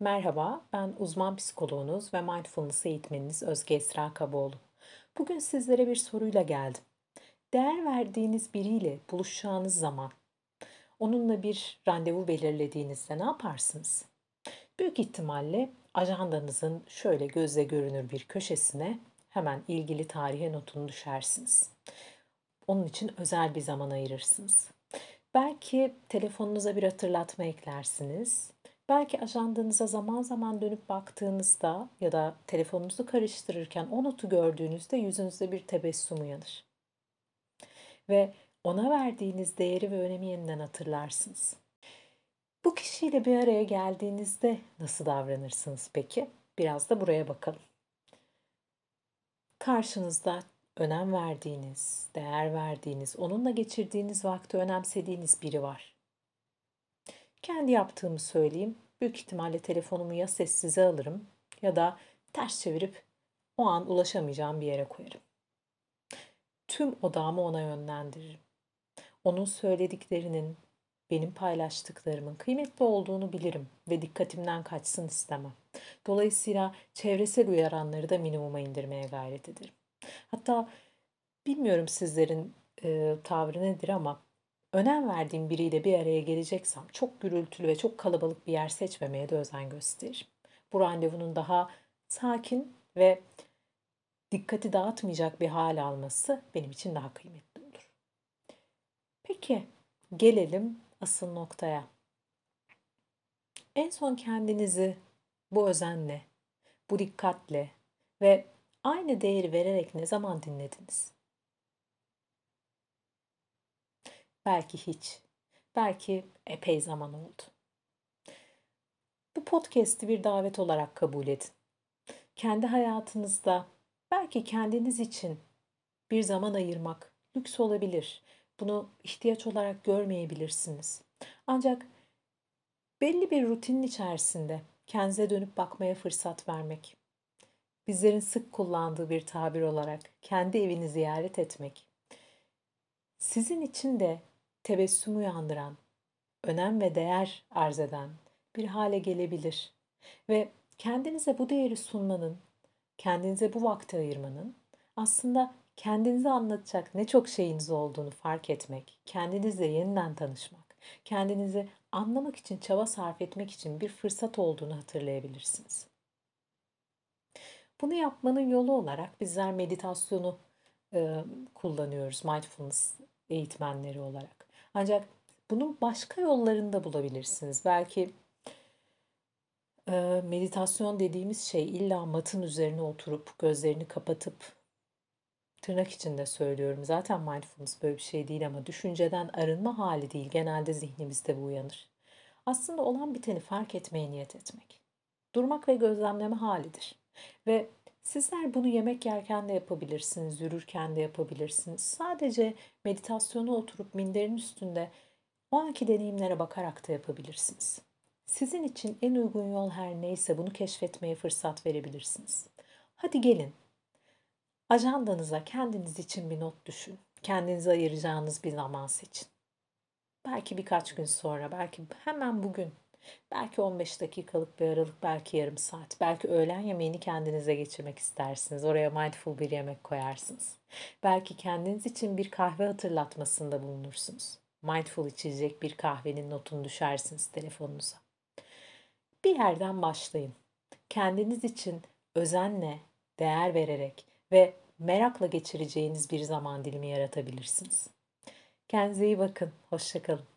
Merhaba, ben uzman psikoloğunuz ve mindfulness eğitmeniniz Özge Esra Kaboğlu. Bugün sizlere bir soruyla geldim. Değer verdiğiniz biriyle buluşacağınız zaman, onunla bir randevu belirlediğinizde ne yaparsınız? Büyük ihtimalle ajandanızın şöyle gözle görünür bir köşesine hemen ilgili tarihe notunu düşersiniz. Onun için özel bir zaman ayırırsınız. Belki telefonunuza bir hatırlatma eklersiniz Belki ajandanıza zaman zaman dönüp baktığınızda ya da telefonunuzu karıştırırken o notu gördüğünüzde yüzünüzde bir tebessüm uyanır. Ve ona verdiğiniz değeri ve önemi yeniden hatırlarsınız. Bu kişiyle bir araya geldiğinizde nasıl davranırsınız peki? Biraz da buraya bakalım. Karşınızda önem verdiğiniz, değer verdiğiniz, onunla geçirdiğiniz vakti önemsediğiniz biri var. Kendi yaptığımı söyleyeyim. Büyük ihtimalle telefonumu ya sessize alırım ya da ters çevirip o an ulaşamayacağım bir yere koyarım. Tüm odağımı ona yönlendiririm. Onun söylediklerinin, benim paylaştıklarımın kıymetli olduğunu bilirim ve dikkatimden kaçsın istemem. Dolayısıyla çevresel uyaranları da minimuma indirmeye gayret ederim. Hatta bilmiyorum sizlerin e, tavrı nedir ama önem verdiğim biriyle bir araya geleceksem çok gürültülü ve çok kalabalık bir yer seçmemeye de özen gösteririm. Bu randevunun daha sakin ve dikkati dağıtmayacak bir hal alması benim için daha kıymetli olur. Peki gelelim asıl noktaya. En son kendinizi bu özenle, bu dikkatle ve aynı değeri vererek ne zaman dinlediniz? Belki hiç. Belki epey zaman oldu. Bu podcast'i bir davet olarak kabul edin. Kendi hayatınızda belki kendiniz için bir zaman ayırmak lüks olabilir. Bunu ihtiyaç olarak görmeyebilirsiniz. Ancak belli bir rutinin içerisinde kendinize dönüp bakmaya fırsat vermek, bizlerin sık kullandığı bir tabir olarak kendi evini ziyaret etmek, sizin için de tebessüm uyandıran, önem ve değer arz eden bir hale gelebilir. Ve kendinize bu değeri sunmanın, kendinize bu vakti ayırmanın aslında kendinizi anlatacak ne çok şeyiniz olduğunu fark etmek, kendinizle yeniden tanışmak, kendinizi anlamak için çaba sarf etmek için bir fırsat olduğunu hatırlayabilirsiniz. Bunu yapmanın yolu olarak bizler meditasyonu e, kullanıyoruz mindfulness eğitmenleri olarak. Ancak bunun başka yollarını da bulabilirsiniz. Belki e, meditasyon dediğimiz şey illa matın üzerine oturup gözlerini kapatıp tırnak içinde söylüyorum. Zaten mindfulness böyle bir şey değil ama düşünceden arınma hali değil. Genelde zihnimizde bu uyanır. Aslında olan biteni fark etmeye niyet etmek. Durmak ve gözlemleme halidir. Ve Sizler bunu yemek yerken de yapabilirsiniz, yürürken de yapabilirsiniz. Sadece meditasyona oturup minderin üstünde o anki deneyimlere bakarak da yapabilirsiniz. Sizin için en uygun yol her neyse bunu keşfetmeye fırsat verebilirsiniz. Hadi gelin. Ajandanıza kendiniz için bir not düşün. Kendinize ayıracağınız bir zaman seçin. Belki birkaç gün sonra, belki hemen bugün Belki 15 dakikalık bir aralık, belki yarım saat. Belki öğlen yemeğini kendinize geçirmek istersiniz. Oraya mindful bir yemek koyarsınız. Belki kendiniz için bir kahve hatırlatmasında bulunursunuz. Mindful içecek bir kahvenin notunu düşersiniz telefonunuza. Bir yerden başlayın. Kendiniz için özenle, değer vererek ve merakla geçireceğiniz bir zaman dilimi yaratabilirsiniz. Kendinize iyi bakın. Hoşçakalın.